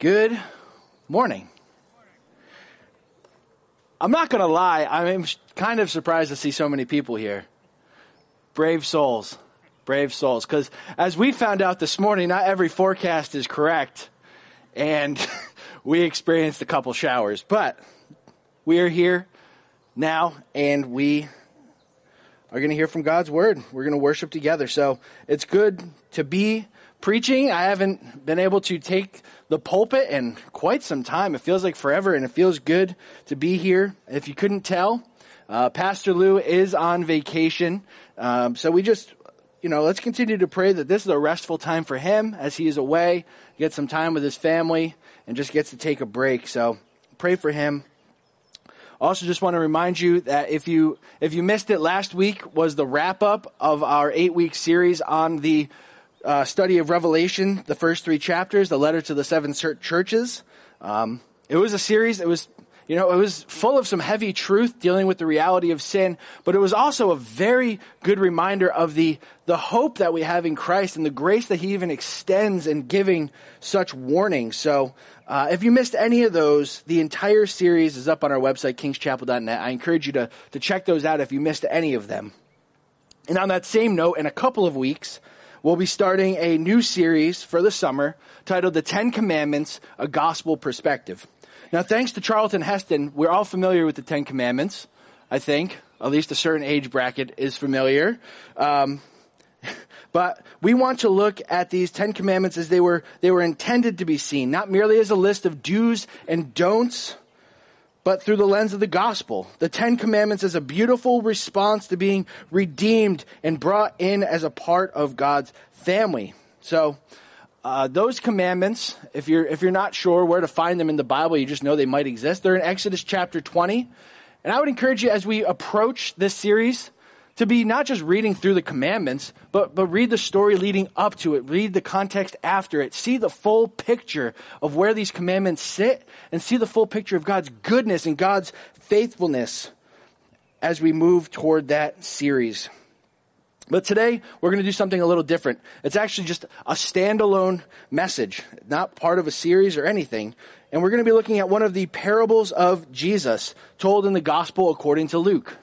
Good morning. I'm not going to lie, I'm kind of surprised to see so many people here. Brave souls. Brave souls. Because as we found out this morning, not every forecast is correct. And we experienced a couple showers. But we are here now, and we are going to hear from God's word. We're going to worship together. So it's good to be preaching. I haven't been able to take the pulpit in quite some time. It feels like forever, and it feels good to be here. If you couldn't tell, uh, Pastor Lou is on vacation. Um, so we just, you know, let's continue to pray that this is a restful time for him as he is away, get some time with his family, and just gets to take a break. So pray for him. Also, just want to remind you that if you if you missed it, last week was the wrap up of our eight week series on the uh, study of Revelation, the first three chapters, the letter to the seven churches. Um, it was a series. It was, you know, it was full of some heavy truth dealing with the reality of sin, but it was also a very good reminder of the the hope that we have in Christ and the grace that He even extends in giving such warnings. So, uh, if you missed any of those, the entire series is up on our website, kingschapel.net. I encourage you to to check those out if you missed any of them. And on that same note, in a couple of weeks, we'll be starting a new series for the summer titled The Ten Commandments, A Gospel Perspective. Now, thanks to Charlton Heston, we're all familiar with the Ten Commandments, I think. At least a certain age bracket is familiar. Um, but we want to look at these Ten Commandments as they were, they were intended to be seen, not merely as a list of do's and don'ts, but through the lens of the gospel. The Ten Commandments is a beautiful response to being redeemed and brought in as a part of God's family. So, uh, those commandments, if you're if you're not sure where to find them in the Bible, you just know they might exist. They're in Exodus chapter 20, and I would encourage you as we approach this series to be not just reading through the commandments, but, but read the story leading up to it, read the context after it, see the full picture of where these commandments sit, and see the full picture of God's goodness and God's faithfulness as we move toward that series. But today, we're going to do something a little different. It's actually just a standalone message, not part of a series or anything. And we're going to be looking at one of the parables of Jesus told in the gospel according to Luke.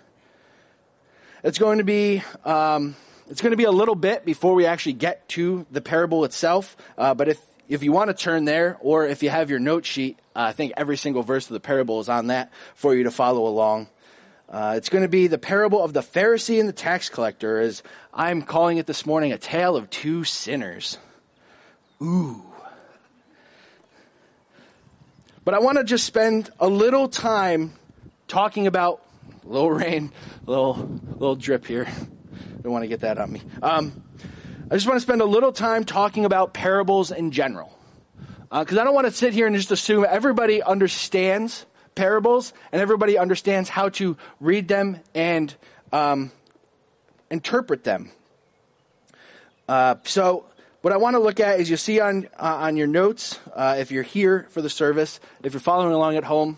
It's going to be um, it's going to be a little bit before we actually get to the parable itself. Uh, but if if you want to turn there, or if you have your note sheet, uh, I think every single verse of the parable is on that for you to follow along. Uh, it's going to be the parable of the Pharisee and the tax collector, as I'm calling it this morning, a tale of two sinners. Ooh. But I want to just spend a little time talking about little rain, little little drip here. Don't want to get that on me. Um, I just want to spend a little time talking about parables in general, because uh, I don't want to sit here and just assume everybody understands parables and everybody understands how to read them and um, interpret them. Uh, so what I want to look at is you see on uh, on your notes uh, if you're here for the service. If you're following along at home,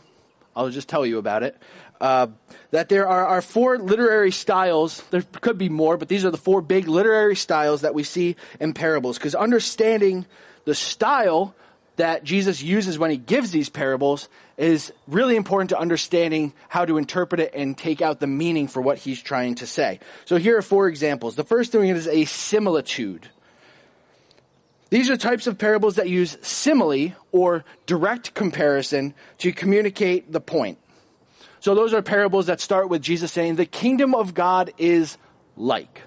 I'll just tell you about it uh, that there are, are four literary styles. There could be more, but these are the four big literary styles that we see in parables. Because understanding the style that Jesus uses when he gives these parables is really important to understanding how to interpret it and take out the meaning for what he's trying to say. So here are four examples. The first thing is a similitude. These are types of parables that use simile or direct comparison to communicate the point. So those are parables that start with Jesus saying, the kingdom of God is like.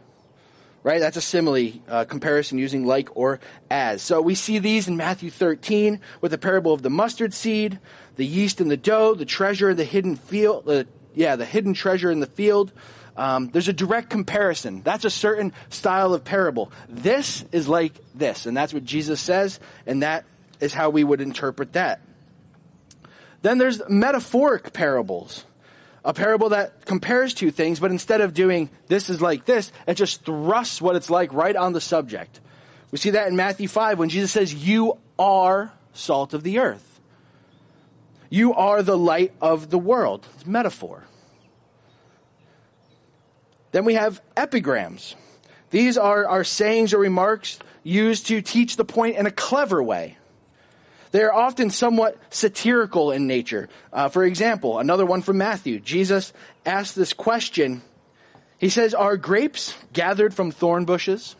Right? That's a simile uh, comparison using like or as. So we see these in Matthew 13 with the parable of the mustard seed, the yeast and the dough, the treasure in the hidden field, uh, yeah, the hidden treasure in the field. Um, there's a direct comparison. That's a certain style of parable. This is like this, and that's what Jesus says, and that is how we would interpret that. Then there's metaphoric parables. A parable that compares two things, but instead of doing this is like this, it just thrusts what it's like right on the subject. We see that in Matthew 5 when Jesus says, You are salt of the earth. You are the light of the world. It's metaphor. Then we have epigrams. These are, are sayings or remarks used to teach the point in a clever way. They are often somewhat satirical in nature. Uh, for example, another one from Matthew. Jesus asked this question. He says, Are grapes gathered from thorn bushes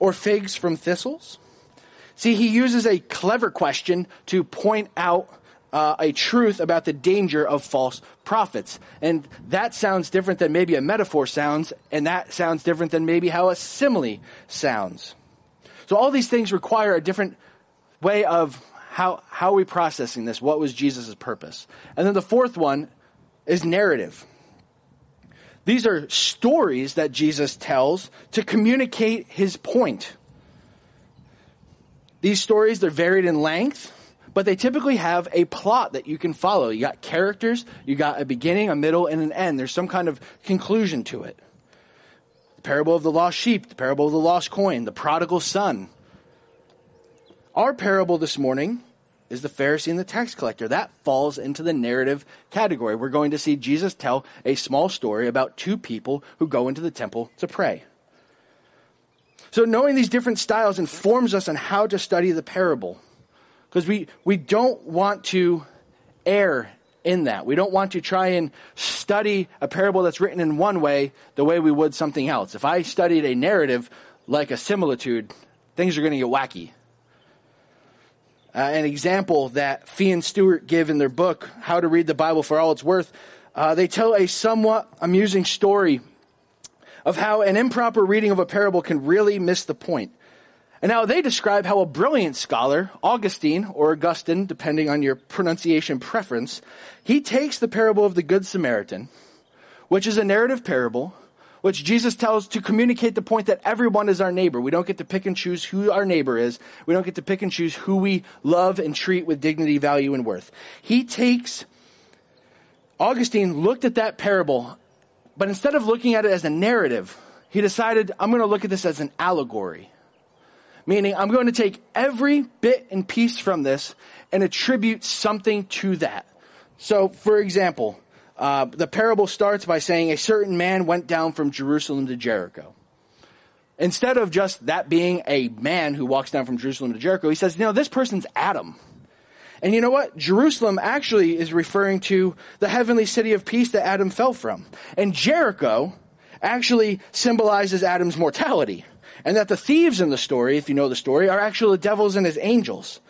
or figs from thistles? See, he uses a clever question to point out uh, a truth about the danger of false prophets. And that sounds different than maybe a metaphor sounds, and that sounds different than maybe how a simile sounds. So all these things require a different way of how, how are we processing this? What was Jesus' purpose? And then the fourth one is narrative. These are stories that Jesus tells to communicate his point. These stories, they're varied in length, but they typically have a plot that you can follow. You got characters, you got a beginning, a middle, and an end. There's some kind of conclusion to it. The parable of the lost sheep, the parable of the lost coin, the prodigal son. Our parable this morning is the Pharisee and the tax collector. That falls into the narrative category. We're going to see Jesus tell a small story about two people who go into the temple to pray. So knowing these different styles informs us on how to study the parable. Because we, we don't want to err in that. We don't want to try and study a parable that's written in one way the way we would something else. If I studied a narrative like a similitude, things are going to get wacky. Uh, an example that Fee and Stuart give in their book, How to Read the Bible for All It's Worth, uh, they tell a somewhat amusing story of how an improper reading of a parable can really miss the point. And now they describe how a brilliant scholar, Augustine or Augustine, depending on your pronunciation preference, he takes the parable of the Good Samaritan, which is a narrative parable, which Jesus tells to communicate the point that everyone is our neighbor. We don't get to pick and choose who our neighbor is. We don't get to pick and choose who we love and treat with dignity, value, and worth. He takes, Augustine looked at that parable, but instead of looking at it as a narrative, he decided, I'm going to look at this as an allegory. Meaning, I'm going to take every bit and piece from this and attribute something to that. So, for example, uh, the parable starts by saying a certain man went down from Jerusalem to Jericho. Instead of just that being a man who walks down from Jerusalem to Jericho, he says, you know, this person's Adam. And you know what? Jerusalem actually is referring to the heavenly city of peace that Adam fell from. And Jericho actually symbolizes Adam's mortality. And that the thieves in the story, if you know the story, are actually the devils and his angels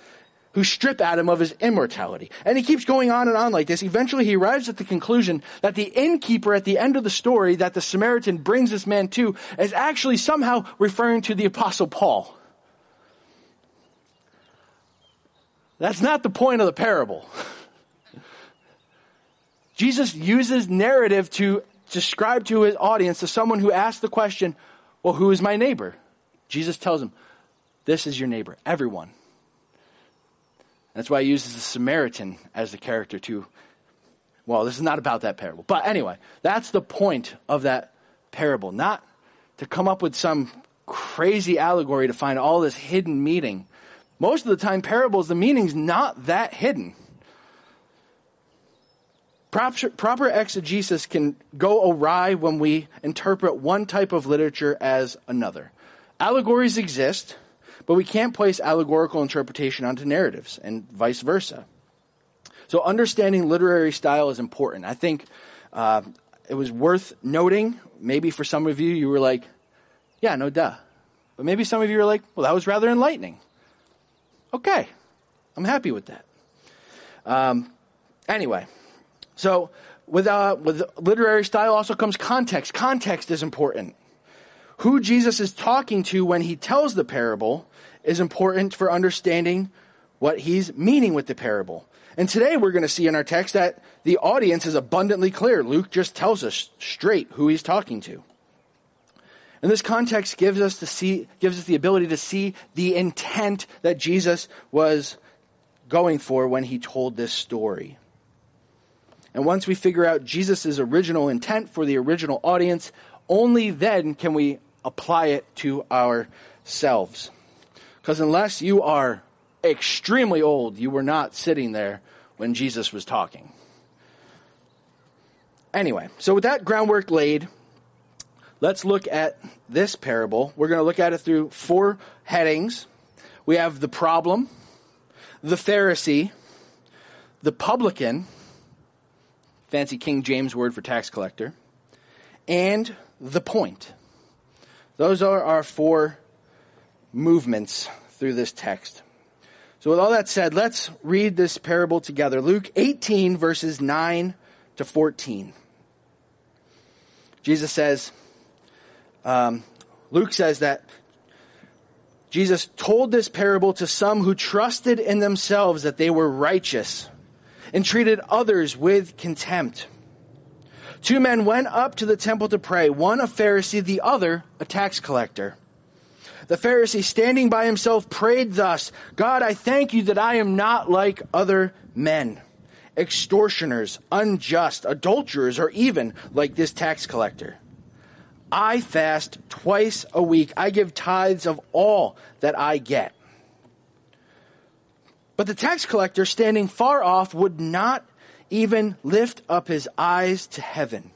who strip Adam of his immortality. And he keeps going on and on like this. Eventually he arrives at the conclusion that the innkeeper at the end of the story that the Samaritan brings this man to is actually somehow referring to the apostle Paul. That's not the point of the parable. Jesus uses narrative to describe to his audience, to someone who asks the question, well, who is my neighbor? Jesus tells him, This is your neighbor, everyone. That's why he uses the Samaritan as the character too. Well, this is not about that parable. But anyway, that's the point of that parable. Not to come up with some crazy allegory to find all this hidden meaning. Most of the time, parables, the meaning's not that hidden. Proper exegesis can go awry when we interpret one type of literature as another. Allegories exist, but we can't place allegorical interpretation onto narratives, and vice versa. So, understanding literary style is important. I think uh, it was worth noting. Maybe for some of you, you were like, yeah, no duh. But maybe some of you are like, well, that was rather enlightening. Okay, I'm happy with that. Um, anyway, so with, uh, with literary style also comes context. Context is important. Who Jesus is talking to when he tells the parable is important for understanding what he's meaning with the parable. And today we're going to see in our text that the audience is abundantly clear. Luke just tells us straight who he's talking to. And this context gives us to see, gives us the ability to see the intent that Jesus was going for when he told this story. And once we figure out Jesus' original intent for the original audience, only then can we apply it to ourselves. Because unless you are extremely old, you were not sitting there when Jesus was talking. Anyway, so with that groundwork laid, let's look at this parable. We're going to look at it through four headings. We have the problem, the Pharisee, the publican, fancy King James word for tax collector, and the point. Those are our four movements through this text. So, with all that said, let's read this parable together. Luke 18, verses 9 to 14. Jesus says, um, Luke says that Jesus told this parable to some who trusted in themselves that they were righteous and treated others with contempt. Two men went up to the temple to pray, one a Pharisee, the other a tax collector. The Pharisee, standing by himself, prayed thus God, I thank you that I am not like other men, extortioners, unjust, adulterers, or even like this tax collector. I fast twice a week. I give tithes of all that I get. But the tax collector, standing far off, would not even lift up his eyes to heaven,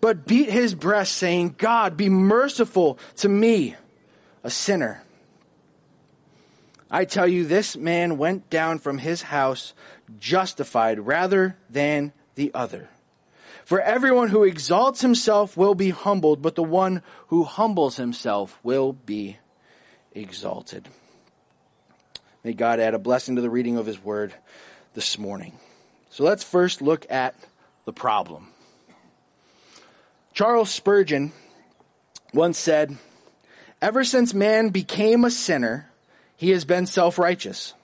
but beat his breast, saying, God, be merciful to me a sinner. I tell you, this man went down from his house justified rather than the other. For everyone who exalts himself will be humbled, but the one who humbles himself will be exalted. May God add a blessing to the reading of his word this morning. So let's first look at the problem. Charles Spurgeon once said, Ever since man became a sinner, he has been self-righteous.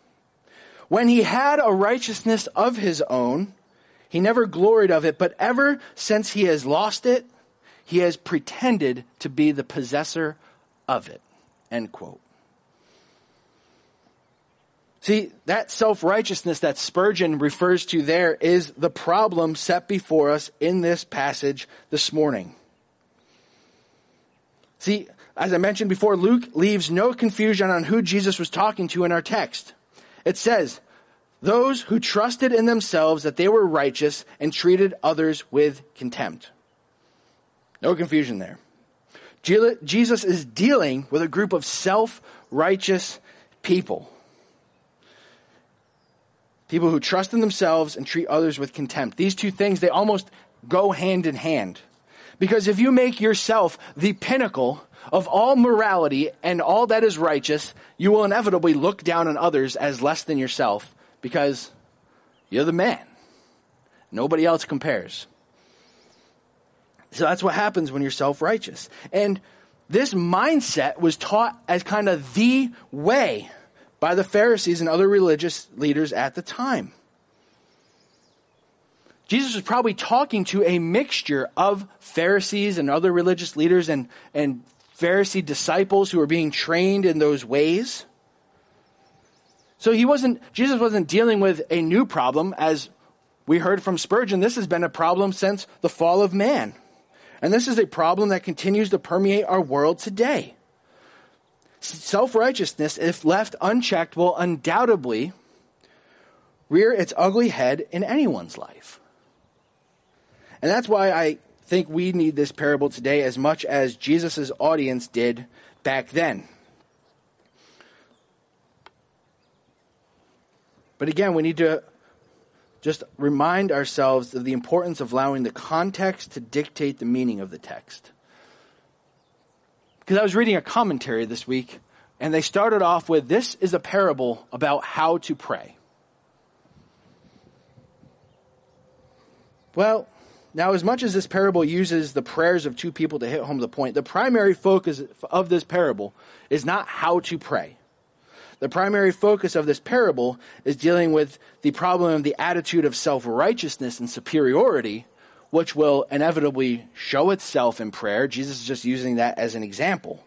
When he had a righteousness of his own, he never gloried of it, but ever since he has lost it, he has pretended to be the possessor of it. End quote. See, that self-righteousness that Spurgeon refers to there is the problem set before us in this passage this morning. See, as I mentioned before, Luke leaves no confusion on who Jesus was talking to in our text. It says, those who trusted in themselves that they were righteous and treated others with contempt. No confusion there. Jesus is dealing with a group of self-righteous people. People who trust in themselves and treat others with contempt. These two things, they almost go hand in hand. Because if you make yourself the pinnacle of all morality and all that is righteous, you will inevitably look down on others as less than yourself because you're the man. Nobody else compares. So that's what happens when you're self-righteous. And this mindset was taught as kind of the way by the Pharisees and other religious leaders at the time. Jesus was probably talking to a mixture of Pharisees and other religious leaders and, and Pharisee disciples who were being trained in those ways. So he wasn't, Jesus wasn't dealing with a new problem as we heard from Spurgeon. This has been a problem since the fall of man. And this is a problem that continues to permeate our world today. Self-righteousness, if left unchecked, will undoubtedly rear its ugly head in anyone's life. And that's why I think we need this parable today as much as Jesus' audience did back then. But again, we need to just remind ourselves of the importance of allowing the context to dictate the meaning of the text. Because I was reading a commentary this week, and they started off with this is a parable about how to pray. Well, now, as much as this parable uses the prayers of two people to hit home the point, the primary focus of this parable is not how to pray. The primary focus of this parable is dealing with the problem of the attitude of self-righteousness and superiority, which will inevitably show itself in prayer. Jesus is just using that as an example.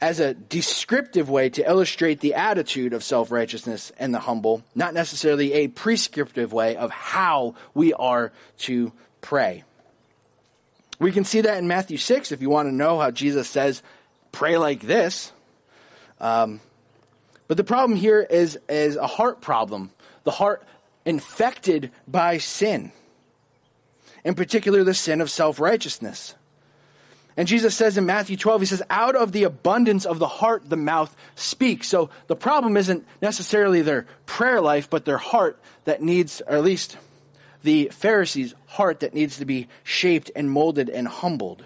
As a descriptive way to illustrate the attitude of self-righteousness and the humble, not necessarily a prescriptive way of how we are to pray. We can see that in Matthew 6 if you want to know how Jesus says, pray like this. Um, but the problem here is, is a heart problem. The heart infected by sin. In particular, the sin of self-righteousness. And Jesus says in Matthew 12, he says, out of the abundance of the heart, the mouth speaks. So the problem isn't necessarily their prayer life, but their heart that needs, or at least the Pharisees' heart that needs to be shaped and molded and humbled.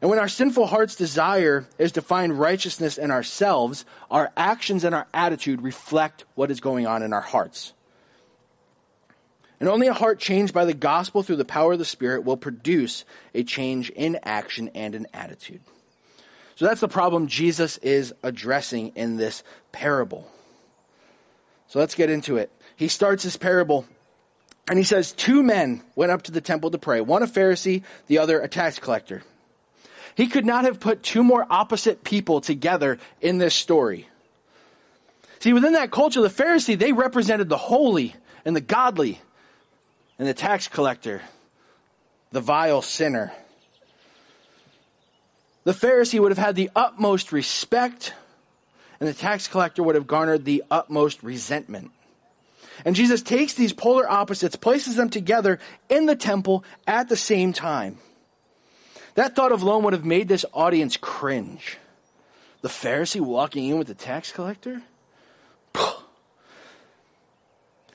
And when our sinful heart's desire is to find righteousness in ourselves, our actions and our attitude reflect what is going on in our hearts. And only a heart changed by the gospel through the power of the Spirit will produce a change in action and in attitude. So that's the problem Jesus is addressing in this parable. So let's get into it. He starts his parable and he says, Two men went up to the temple to pray, one a Pharisee, the other a tax collector. He could not have put two more opposite people together in this story. See, within that culture, the Pharisee, they represented the holy and the godly and the tax collector, the vile sinner. The Pharisee would have had the utmost respect, and the tax collector would have garnered the utmost resentment. And Jesus takes these polar opposites, places them together in the temple at the same time. That thought alone would have made this audience cringe. The Pharisee walking in with the tax collector?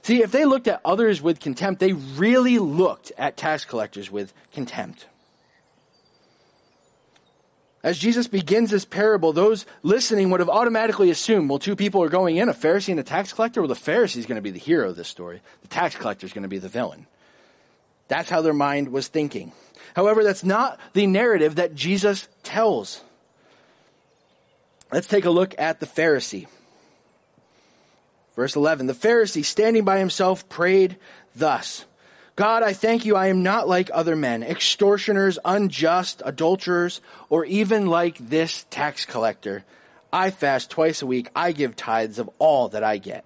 See, if they looked at others with contempt, they really looked at tax collectors with contempt. As Jesus begins this parable, those listening would have automatically assumed, well, two people are going in, a Pharisee and a tax collector. Well, the Pharisee is going to be the hero of this story. The tax collector is going to be the villain. That's how their mind was thinking. However, that's not the narrative that Jesus tells. Let's take a look at the Pharisee. Verse 11 The Pharisee, standing by himself, prayed thus God, I thank you, I am not like other men, extortioners, unjust, adulterers, or even like this tax collector. I fast twice a week, I give tithes of all that I get.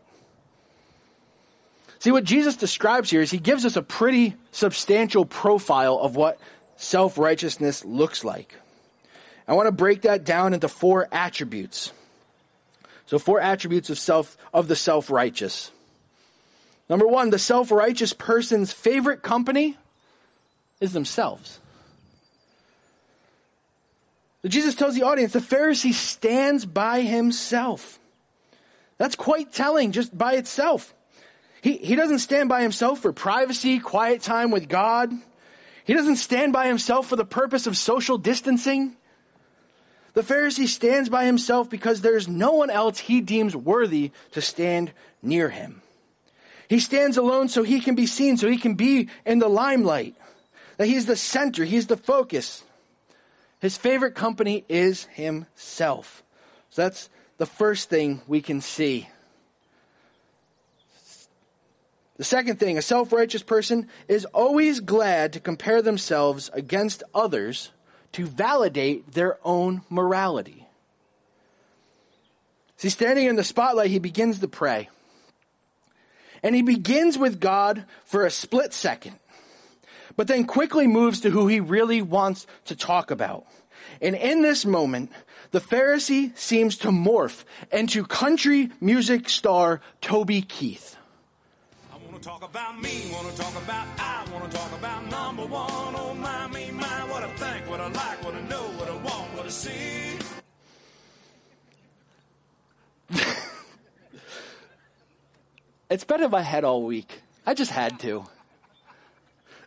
See, what Jesus describes here is he gives us a pretty substantial profile of what self righteousness looks like. I want to break that down into four attributes. So four attributes of self, of the self-righteous. Number one, the self-righteous person's favorite company is themselves. Jesus tells the audience the Pharisee stands by himself. That's quite telling just by itself. He, he doesn't stand by himself for privacy, quiet time with God. He doesn't stand by himself for the purpose of social distancing. The Pharisee stands by himself because there is no one else he deems worthy to stand near him. He stands alone so he can be seen, so he can be in the limelight. That he's the center, he's the focus. His favorite company is himself. So that's the first thing we can see. The second thing, a self righteous person is always glad to compare themselves against others to validate their own morality. See, standing in the spotlight, he begins to pray. And he begins with God for a split second, but then quickly moves to who he really wants to talk about. And in this moment, the Pharisee seems to morph into country music star Toby Keith talk about me, wanna talk about I, wanna talk about number one. Oh my, me, my, what I think, what I like, what I know, what I want, what I see. it's been in my head all week. I just had to.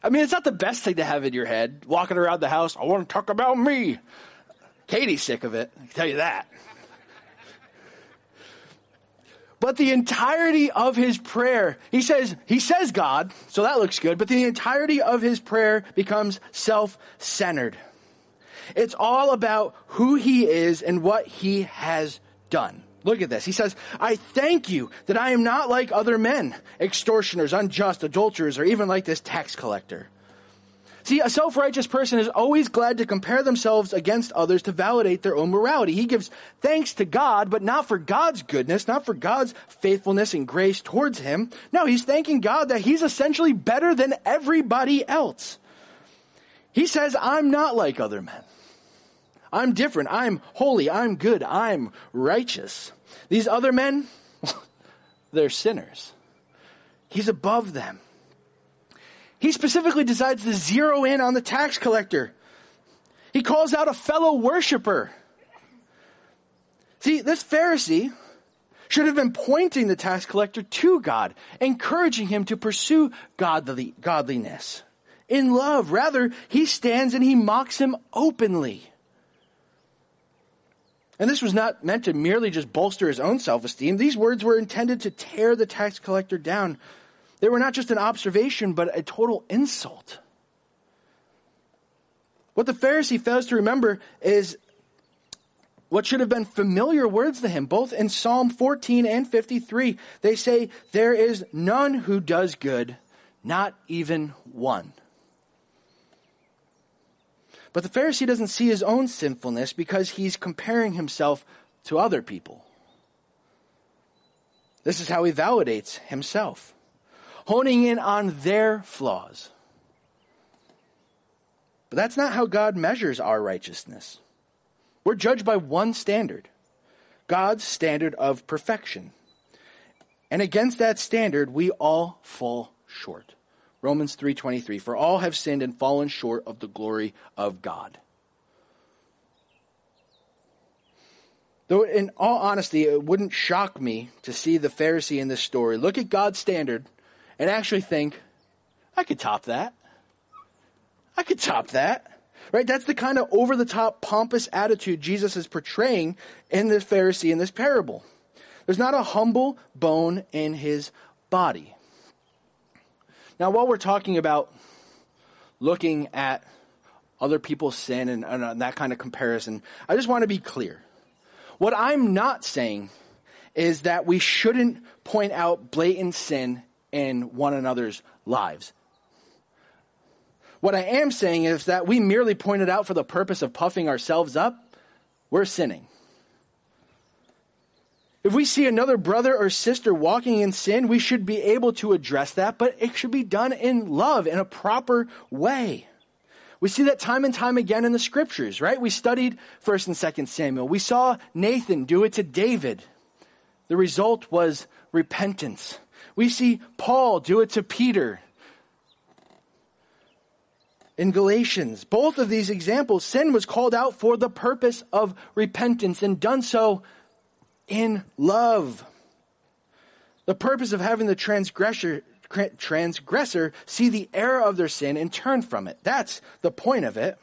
I mean, it's not the best thing to have in your head, walking around the house, I want to talk about me. Katie's sick of it, I can tell you that. But the entirety of his prayer, he says, he says God, so that looks good, but the entirety of his prayer becomes self-centered. It's all about who he is and what he has done. Look at this. He says, I thank you that I am not like other men, extortioners, unjust, adulterers, or even like this tax collector. See, a self righteous person is always glad to compare themselves against others to validate their own morality. He gives thanks to God, but not for God's goodness, not for God's faithfulness and grace towards him. No, he's thanking God that he's essentially better than everybody else. He says, I'm not like other men. I'm different. I'm holy. I'm good. I'm righteous. These other men, they're sinners. He's above them. He specifically decides to zero in on the tax collector. He calls out a fellow worshiper. See, this Pharisee should have been pointing the tax collector to God, encouraging him to pursue godly, godliness in love. Rather, he stands and he mocks him openly. And this was not meant to merely just bolster his own self esteem. These words were intended to tear the tax collector down. They were not just an observation, but a total insult. What the Pharisee fails to remember is what should have been familiar words to him, both in Psalm 14 and 53. They say, There is none who does good, not even one. But the Pharisee doesn't see his own sinfulness because he's comparing himself to other people. This is how he validates himself, honing in on their flaws. But that's not how God measures our righteousness. We're judged by one standard God's standard of perfection. And against that standard, we all fall short. Romans 3:23 For all have sinned and fallen short of the glory of God. Though in all honesty it wouldn't shock me to see the Pharisee in this story look at God's standard and actually think I could top that. I could top that. Right? That's the kind of over the top pompous attitude Jesus is portraying in this Pharisee in this parable. There's not a humble bone in his body. Now, while we're talking about looking at other people's sin and, and that kind of comparison, I just want to be clear. What I'm not saying is that we shouldn't point out blatant sin in one another's lives. What I am saying is that we merely point it out for the purpose of puffing ourselves up, we're sinning. If we see another brother or sister walking in sin, we should be able to address that, but it should be done in love, in a proper way. We see that time and time again in the scriptures, right? We studied 1st and 2nd Samuel. We saw Nathan do it to David. The result was repentance. We see Paul do it to Peter. In Galatians, both of these examples, sin was called out for the purpose of repentance and done so in love. The purpose of having the transgressor, transgressor see the error of their sin and turn from it. That's the point of it.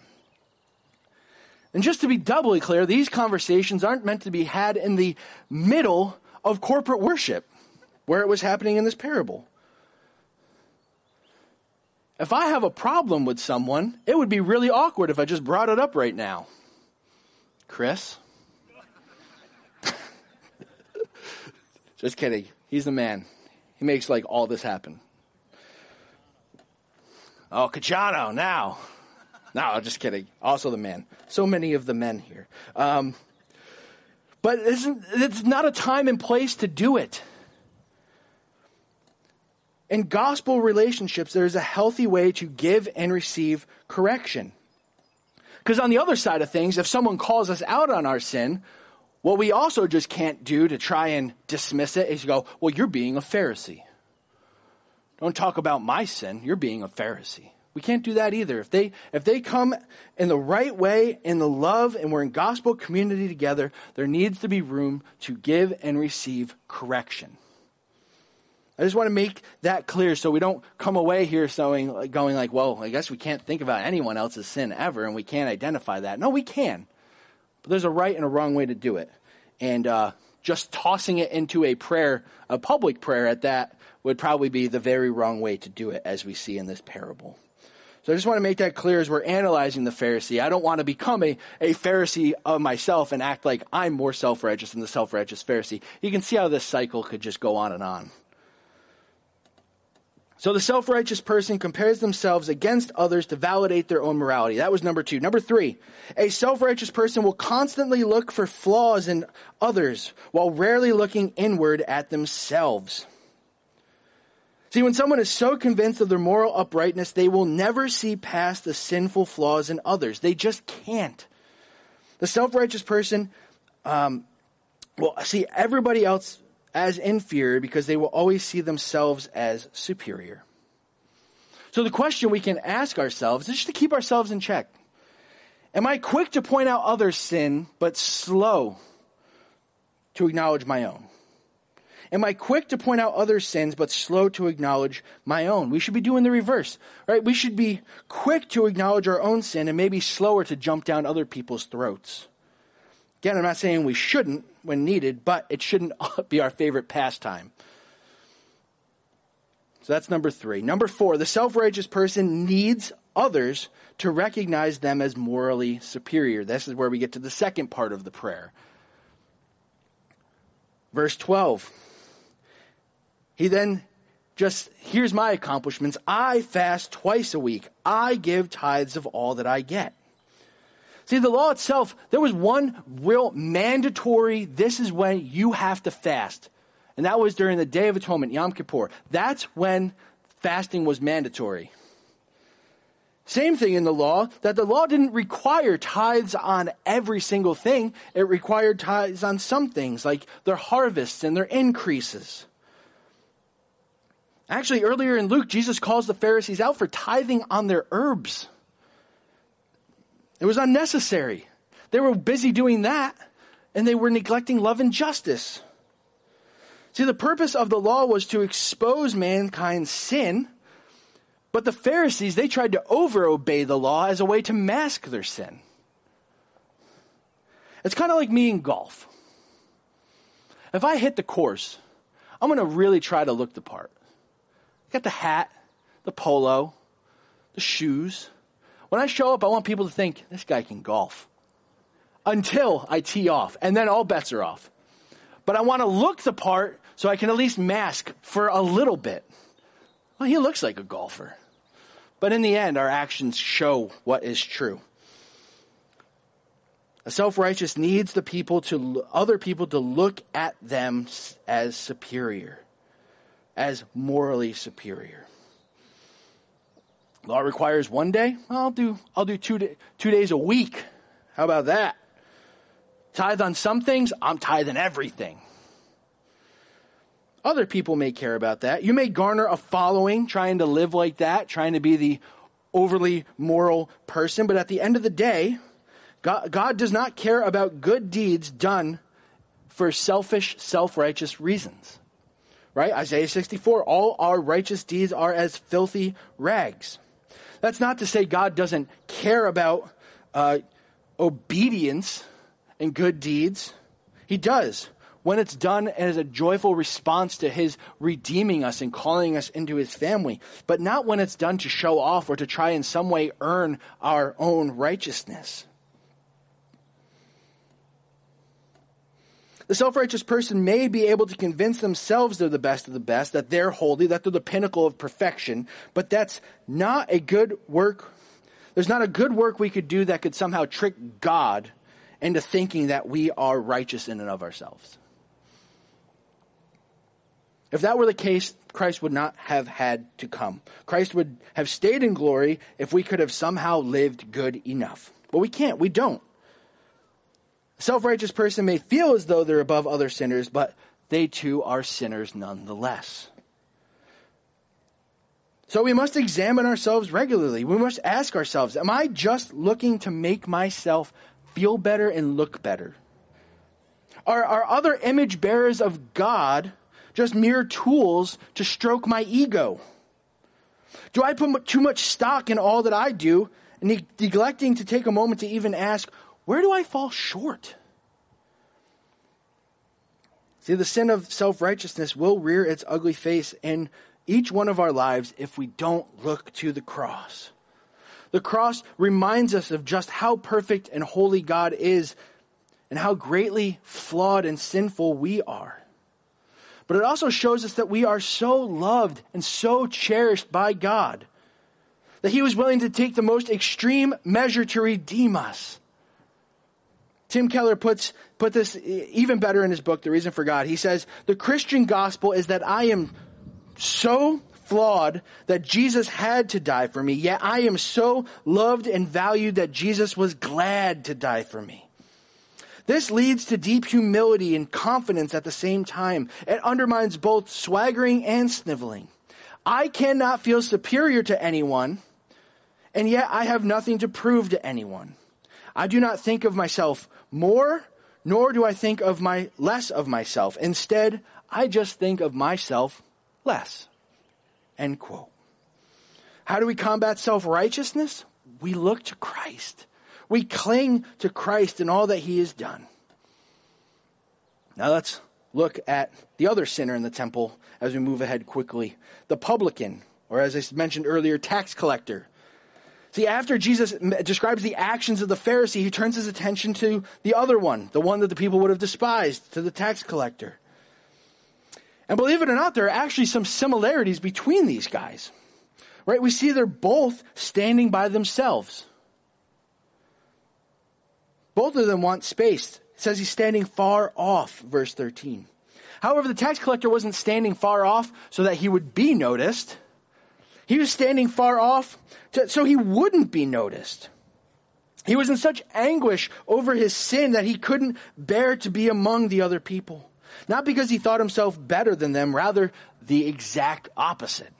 And just to be doubly clear, these conversations aren't meant to be had in the middle of corporate worship, where it was happening in this parable. If I have a problem with someone, it would be really awkward if I just brought it up right now. Chris? Just kidding. He's the man. He makes like all this happen. Oh, Cacciano, now. No, just kidding. Also the man. So many of the men here. Um, but it's not a time and place to do it. In gospel relationships, there's a healthy way to give and receive correction. Because on the other side of things, if someone calls us out on our sin, what we also just can't do to try and dismiss it is go, well, you're being a Pharisee. Don't talk about my sin. You're being a Pharisee. We can't do that either. If they, if they come in the right way, in the love, and we're in gospel community together, there needs to be room to give and receive correction. I just want to make that clear so we don't come away here going, going like, well, I guess we can't think about anyone else's sin ever and we can't identify that. No, we can. But there's a right and a wrong way to do it. And uh, just tossing it into a prayer, a public prayer at that, would probably be the very wrong way to do it, as we see in this parable. So I just want to make that clear as we're analyzing the Pharisee. I don't want to become a, a Pharisee of myself and act like I'm more self righteous than the self righteous Pharisee. You can see how this cycle could just go on and on. So the self righteous person compares themselves against others to validate their own morality. That was number two. Number three, a self righteous person will constantly look for flaws in others while rarely looking inward at themselves. See, when someone is so convinced of their moral uprightness, they will never see past the sinful flaws in others. They just can't. The self righteous person um, will see everybody else as inferior because they will always see themselves as superior. So the question we can ask ourselves is just to keep ourselves in check. Am I quick to point out others' sin, but slow to acknowledge my own? Am I quick to point out others' sins, but slow to acknowledge my own? We should be doing the reverse, right? We should be quick to acknowledge our own sin and maybe slower to jump down other people's throats. Again, I'm not saying we shouldn't when needed, but it shouldn't be our favorite pastime. So that's number three. Number four, the self righteous person needs others to recognize them as morally superior. This is where we get to the second part of the prayer. Verse 12. He then just, here's my accomplishments. I fast twice a week. I give tithes of all that I get. See, the law itself, there was one real mandatory, this is when you have to fast. And that was during the Day of Atonement, Yom Kippur. That's when fasting was mandatory. Same thing in the law, that the law didn't require tithes on every single thing. It required tithes on some things, like their harvests and their increases. Actually, earlier in Luke, Jesus calls the Pharisees out for tithing on their herbs. It was unnecessary. They were busy doing that, and they were neglecting love and justice. See, the purpose of the law was to expose mankind's sin but the Pharisees, they tried to over obey the law as a way to mask their sin. It's kind of like me in golf. If I hit the course, I'm going to really try to look the part. I got the hat, the polo, the shoes. When I show up, I want people to think, this guy can golf. Until I tee off, and then all bets are off. But I want to look the part so I can at least mask for a little bit. Well, he looks like a golfer. But in the end, our actions show what is true. A self-righteous needs the people to, other people to look at them as superior, as morally superior. Law requires one day. I'll do, I'll do two, day, two days a week. How about that? Tithe on some things, I'm tithing everything. Other people may care about that. You may garner a following trying to live like that, trying to be the overly moral person, but at the end of the day, God, God does not care about good deeds done for selfish, self-righteous reasons. Right? Isaiah 64, all our righteous deeds are as filthy rags. That's not to say God doesn't care about uh, obedience and good deeds. He does when it's done as a joyful response to his redeeming us and calling us into his family, but not when it's done to show off or to try in some way earn our own righteousness. The self-righteous person may be able to convince themselves they're the best of the best, that they're holy, that they're the pinnacle of perfection, but that's not a good work. There's not a good work we could do that could somehow trick God into thinking that we are righteous in and of ourselves. If that were the case, Christ would not have had to come. Christ would have stayed in glory if we could have somehow lived good enough. But we can't. We don't. A self-righteous person may feel as though they're above other sinners, but they too are sinners nonetheless. So we must examine ourselves regularly. We must ask ourselves, am I just looking to make myself feel better and look better? Are, are other image bearers of God just mere tools to stroke my ego? Do I put too much stock in all that I do, neglecting to take a moment to even ask, where do I fall short? See, the sin of self righteousness will rear its ugly face in each one of our lives if we don't look to the cross. The cross reminds us of just how perfect and holy God is and how greatly flawed and sinful we are. But it also shows us that we are so loved and so cherished by God that he was willing to take the most extreme measure to redeem us. Tim Keller puts put this even better in his book, The Reason for God. He says, "The Christian gospel is that I am so flawed that Jesus had to die for me, yet I am so loved and valued that Jesus was glad to die for me." This leads to deep humility and confidence at the same time. It undermines both swaggering and sniveling. I cannot feel superior to anyone, and yet I have nothing to prove to anyone. I do not think of myself more, nor do I think of my less of myself. Instead, I just think of myself less. End quote. How do we combat self-righteousness? We look to Christ. We cling to Christ and all that he has done. Now let's look at the other sinner in the temple as we move ahead quickly. The publican, or as I mentioned earlier, tax collector. See, after Jesus describes the actions of the Pharisee, he turns his attention to the other one, the one that the people would have despised, to the tax collector. And believe it or not, there are actually some similarities between these guys. Right? We see they're both standing by themselves. Both of them want space. It says he's standing far off, verse 13. However, the tax collector wasn't standing far off so that he would be noticed. He was standing far off to, so he wouldn't be noticed. He was in such anguish over his sin that he couldn't bear to be among the other people. Not because he thought himself better than them, rather the exact opposite.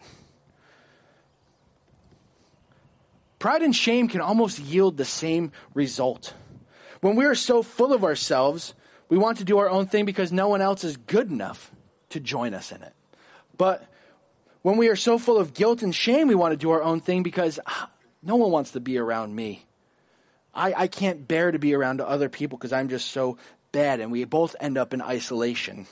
Pride and shame can almost yield the same result. When we are so full of ourselves, we want to do our own thing because no one else is good enough to join us in it. But when we are so full of guilt and shame, we want to do our own thing because ah, no one wants to be around me. I, I can't bear to be around other people because I'm just so bad, and we both end up in isolation.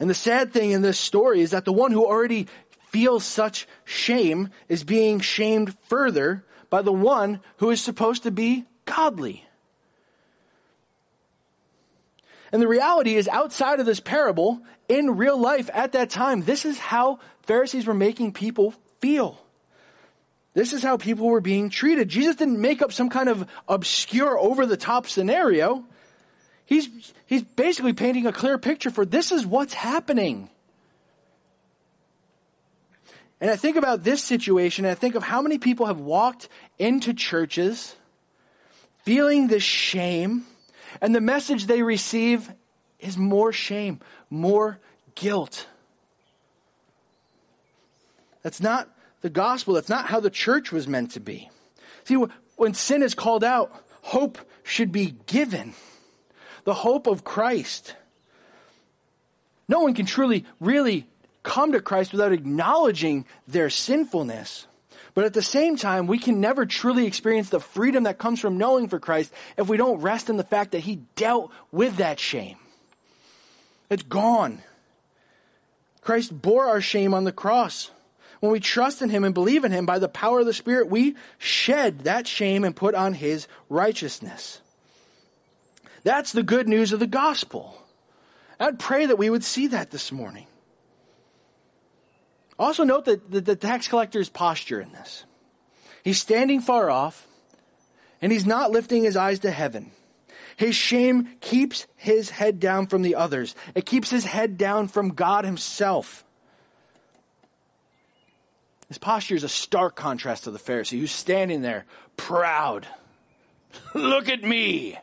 And the sad thing in this story is that the one who already feels such shame is being shamed further by the one who is supposed to be godly. And the reality is, outside of this parable, in real life at that time, this is how Pharisees were making people feel. This is how people were being treated. Jesus didn't make up some kind of obscure, over the top scenario. He's, he's basically painting a clear picture for this is what's happening. And I think about this situation, and I think of how many people have walked into churches feeling this shame, and the message they receive is more shame, more guilt. That's not the gospel. That's not how the church was meant to be. See, when sin is called out, hope should be given. The hope of Christ. No one can truly, really come to Christ without acknowledging their sinfulness. But at the same time, we can never truly experience the freedom that comes from knowing for Christ if we don't rest in the fact that He dealt with that shame. It's gone. Christ bore our shame on the cross. When we trust in Him and believe in Him by the power of the Spirit, we shed that shame and put on His righteousness. That's the good news of the gospel. I'd pray that we would see that this morning. Also, note that the, the tax collector's posture in this. He's standing far off, and he's not lifting his eyes to heaven. His shame keeps his head down from the others. It keeps his head down from God himself. His posture is a stark contrast to the Pharisee who's standing there proud. Look at me.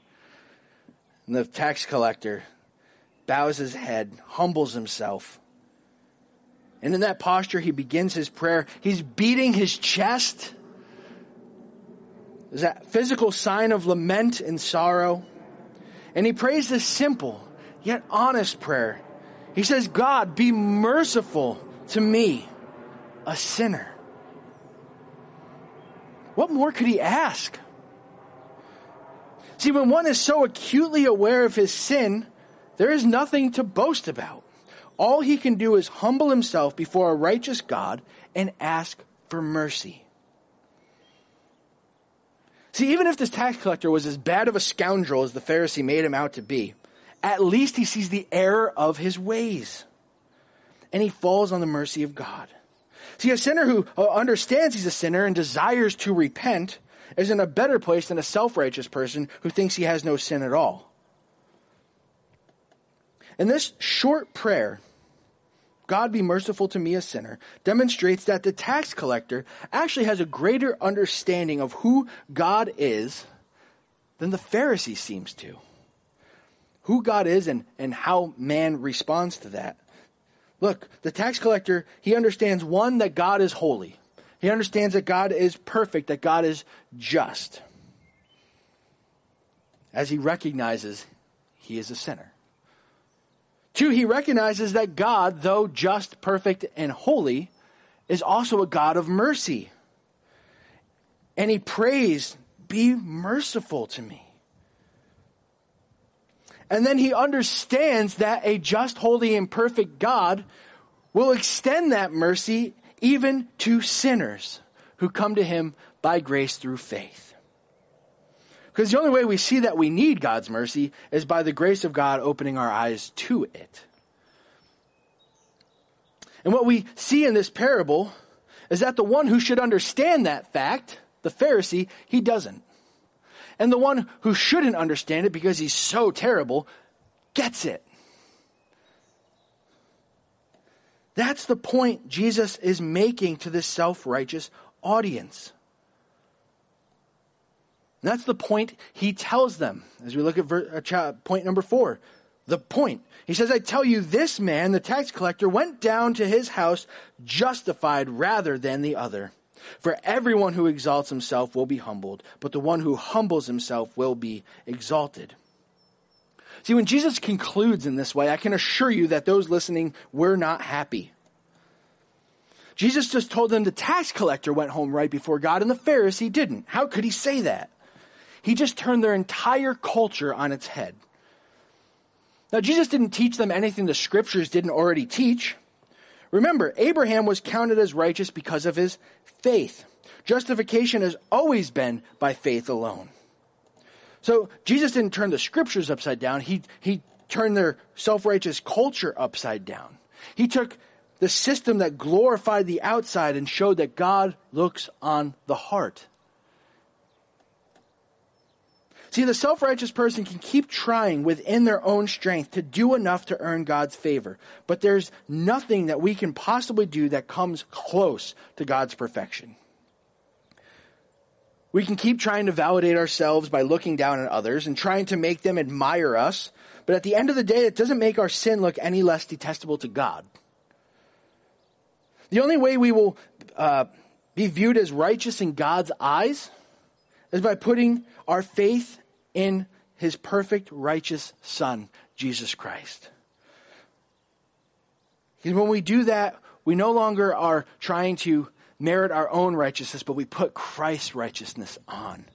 And the tax collector bows his head, humbles himself. And in that posture, he begins his prayer. He's beating his chest. There's that physical sign of lament and sorrow. And he prays this simple yet honest prayer. He says, God, be merciful to me, a sinner. What more could he ask? See, when one is so acutely aware of his sin, there is nothing to boast about. All he can do is humble himself before a righteous God and ask for mercy. See, even if this tax collector was as bad of a scoundrel as the Pharisee made him out to be, at least he sees the error of his ways. And he falls on the mercy of God. See, a sinner who uh, understands he's a sinner and desires to repent is in a better place than a self righteous person who thinks he has no sin at all. In this short prayer, God be merciful to me, a sinner, demonstrates that the tax collector actually has a greater understanding of who God is than the Pharisee seems to. Who God is and, and how man responds to that. Look, the tax collector, he understands one, that God is holy. He understands that God is perfect, that God is just. As he recognizes he is a sinner. Two, he recognizes that God, though just, perfect, and holy, is also a God of mercy. And he prays, Be merciful to me. And then he understands that a just, holy, and perfect God will extend that mercy even to sinners who come to him by grace through faith. Because the only way we see that we need God's mercy is by the grace of God opening our eyes to it. And what we see in this parable is that the one who should understand that fact, the Pharisee, he doesn't. And the one who shouldn't understand it because he's so terrible gets it. That's the point Jesus is making to this self righteous audience. And that's the point he tells them as we look at ver- uh, point number four. The point. He says, I tell you, this man, the tax collector, went down to his house justified rather than the other. For everyone who exalts himself will be humbled, but the one who humbles himself will be exalted. See, when Jesus concludes in this way, I can assure you that those listening were not happy. Jesus just told them the tax collector went home right before God and the Pharisee didn't. How could he say that? He just turned their entire culture on its head. Now, Jesus didn't teach them anything the scriptures didn't already teach. Remember, Abraham was counted as righteous because of his faith. Justification has always been by faith alone. So Jesus didn't turn the scriptures upside down. He, he turned their self-righteous culture upside down. He took the system that glorified the outside and showed that God looks on the heart. See, the self-righteous person can keep trying within their own strength to do enough to earn God's favor. But there's nothing that we can possibly do that comes close to God's perfection. We can keep trying to validate ourselves by looking down at others and trying to make them admire us. But at the end of the day, it doesn't make our sin look any less detestable to God. The only way we will uh, be viewed as righteous in God's eyes is by putting our faith in his perfect, righteous Son, Jesus Christ. Because when we do that, we no longer are trying to merit our own righteousness, but we put Christ's righteousness on.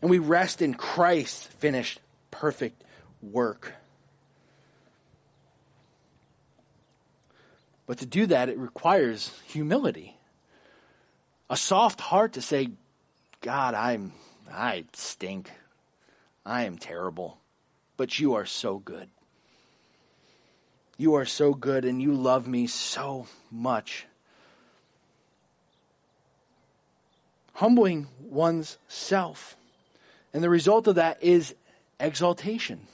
And we rest in Christ's finished, perfect work. But to do that, it requires humility. A soft heart to say, God, I'm, I stink. I am terrible, but you are so good. You are so good and you love me so much. Humbling one's self. And the result of that is exaltation.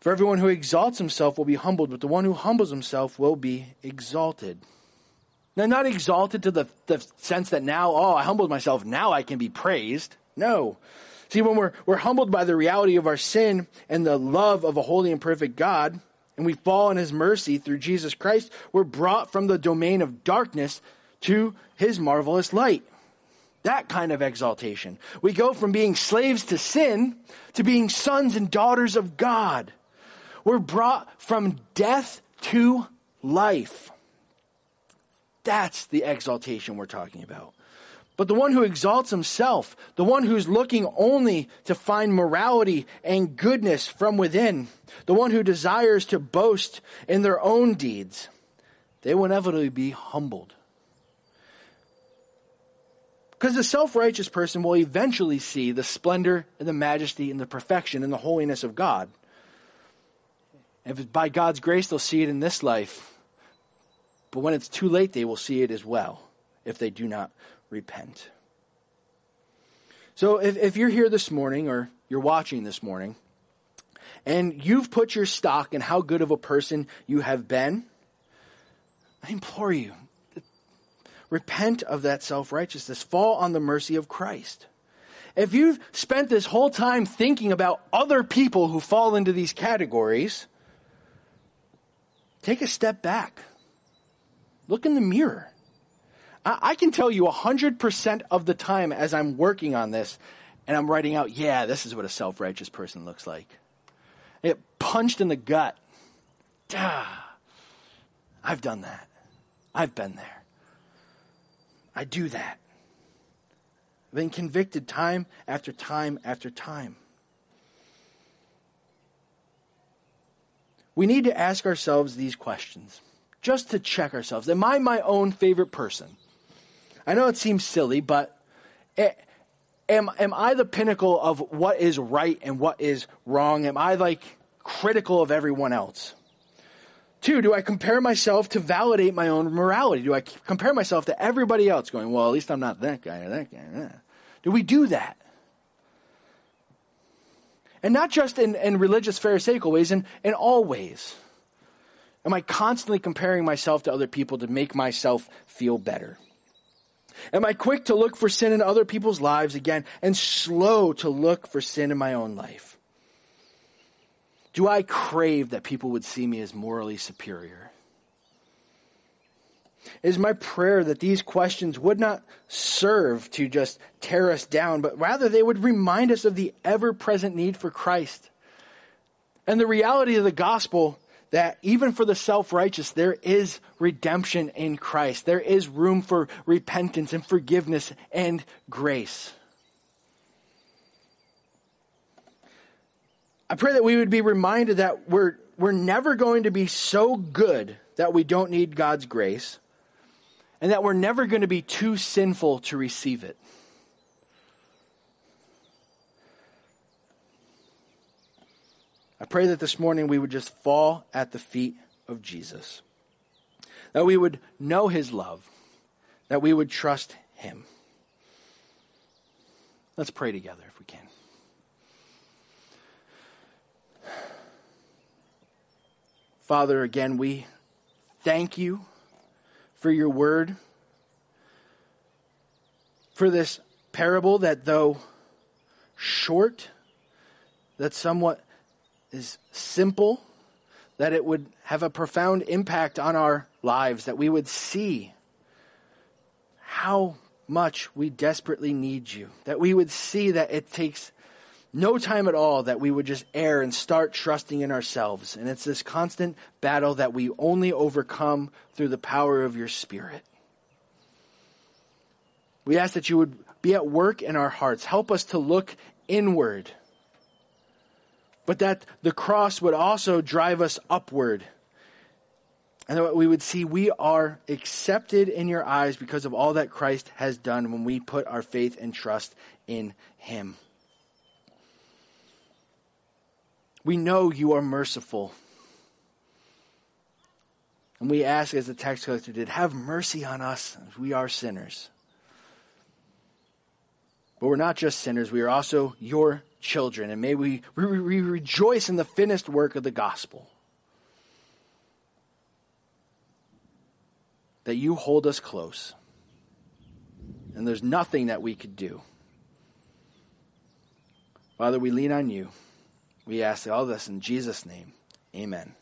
For everyone who exalts himself will be humbled, but the one who humbles himself will be exalted. Now, not exalted to the, the sense that now, oh, I humbled myself, now I can be praised. No. See, when we're, we're humbled by the reality of our sin and the love of a holy and perfect God, and we fall in his mercy through Jesus Christ, we're brought from the domain of darkness to his marvelous light. That kind of exaltation. We go from being slaves to sin to being sons and daughters of God. We're brought from death to life. That's the exaltation we're talking about. But the one who exalts himself, the one who's looking only to find morality and goodness from within, the one who desires to boast in their own deeds, they will inevitably be humbled. Because the self righteous person will eventually see the splendor and the majesty and the perfection and the holiness of God. And if by God's grace, they'll see it in this life. But when it's too late, they will see it as well if they do not repent. So if, if you're here this morning or you're watching this morning and you've put your stock in how good of a person you have been, I implore you, repent of that self righteousness. Fall on the mercy of Christ. If you've spent this whole time thinking about other people who fall into these categories, take a step back. Look in the mirror. I, can tell you 100% of the time as I'm working on this and I'm writing out, yeah, this is what a self righteous person looks like. It punched in the gut. Duh. I've done that. I've been there. I do that. I've been convicted time after time after time. We need to ask ourselves these questions just to check ourselves. Am I my own favorite person? I know it seems silly, but am, am I the pinnacle of what is right and what is wrong? Am I like critical of everyone else? Two, do I compare myself to validate my own morality? Do I compare myself to everybody else going, well, at least I'm not that guy or that guy? Do we do that? And not just in, in religious Pharisaical ways, in, in all ways. Am I constantly comparing myself to other people to make myself feel better? Am I quick to look for sin in other people's lives again and slow to look for sin in my own life? Do I crave that people would see me as morally superior? It is my prayer that these questions would not serve to just tear us down, but rather they would remind us of the ever present need for Christ and the reality of the gospel that even for the self righteous, there is redemption in Christ. There is room for repentance and forgiveness and grace. I pray that we would be reminded that we're, we're never going to be so good that we don't need God's grace, and that we're never going to be too sinful to receive it. I pray that this morning we would just fall at the feet of Jesus, that we would know his love, that we would trust him. Let's pray together if we can. Father, again, we thank you for your word, for this parable that, though short, that somewhat is simple, that it would have a profound impact on our lives, that we would see how much we desperately need you, that we would see that it takes no time at all that we would just err and start trusting in ourselves. And it's this constant battle that we only overcome through the power of your Spirit. We ask that you would be at work in our hearts. Help us to look inward but that the cross would also drive us upward. And that we would see we are accepted in your eyes because of all that Christ has done when we put our faith and trust in him. We know you are merciful. And we ask, as the tax collector did, have mercy on us. We are sinners. But we're not just sinners, we are also your children. And may we, we, we rejoice in the finished work of the gospel. That you hold us close. And there's nothing that we could do. Father, we lean on you. We ask all this in Jesus' name. Amen.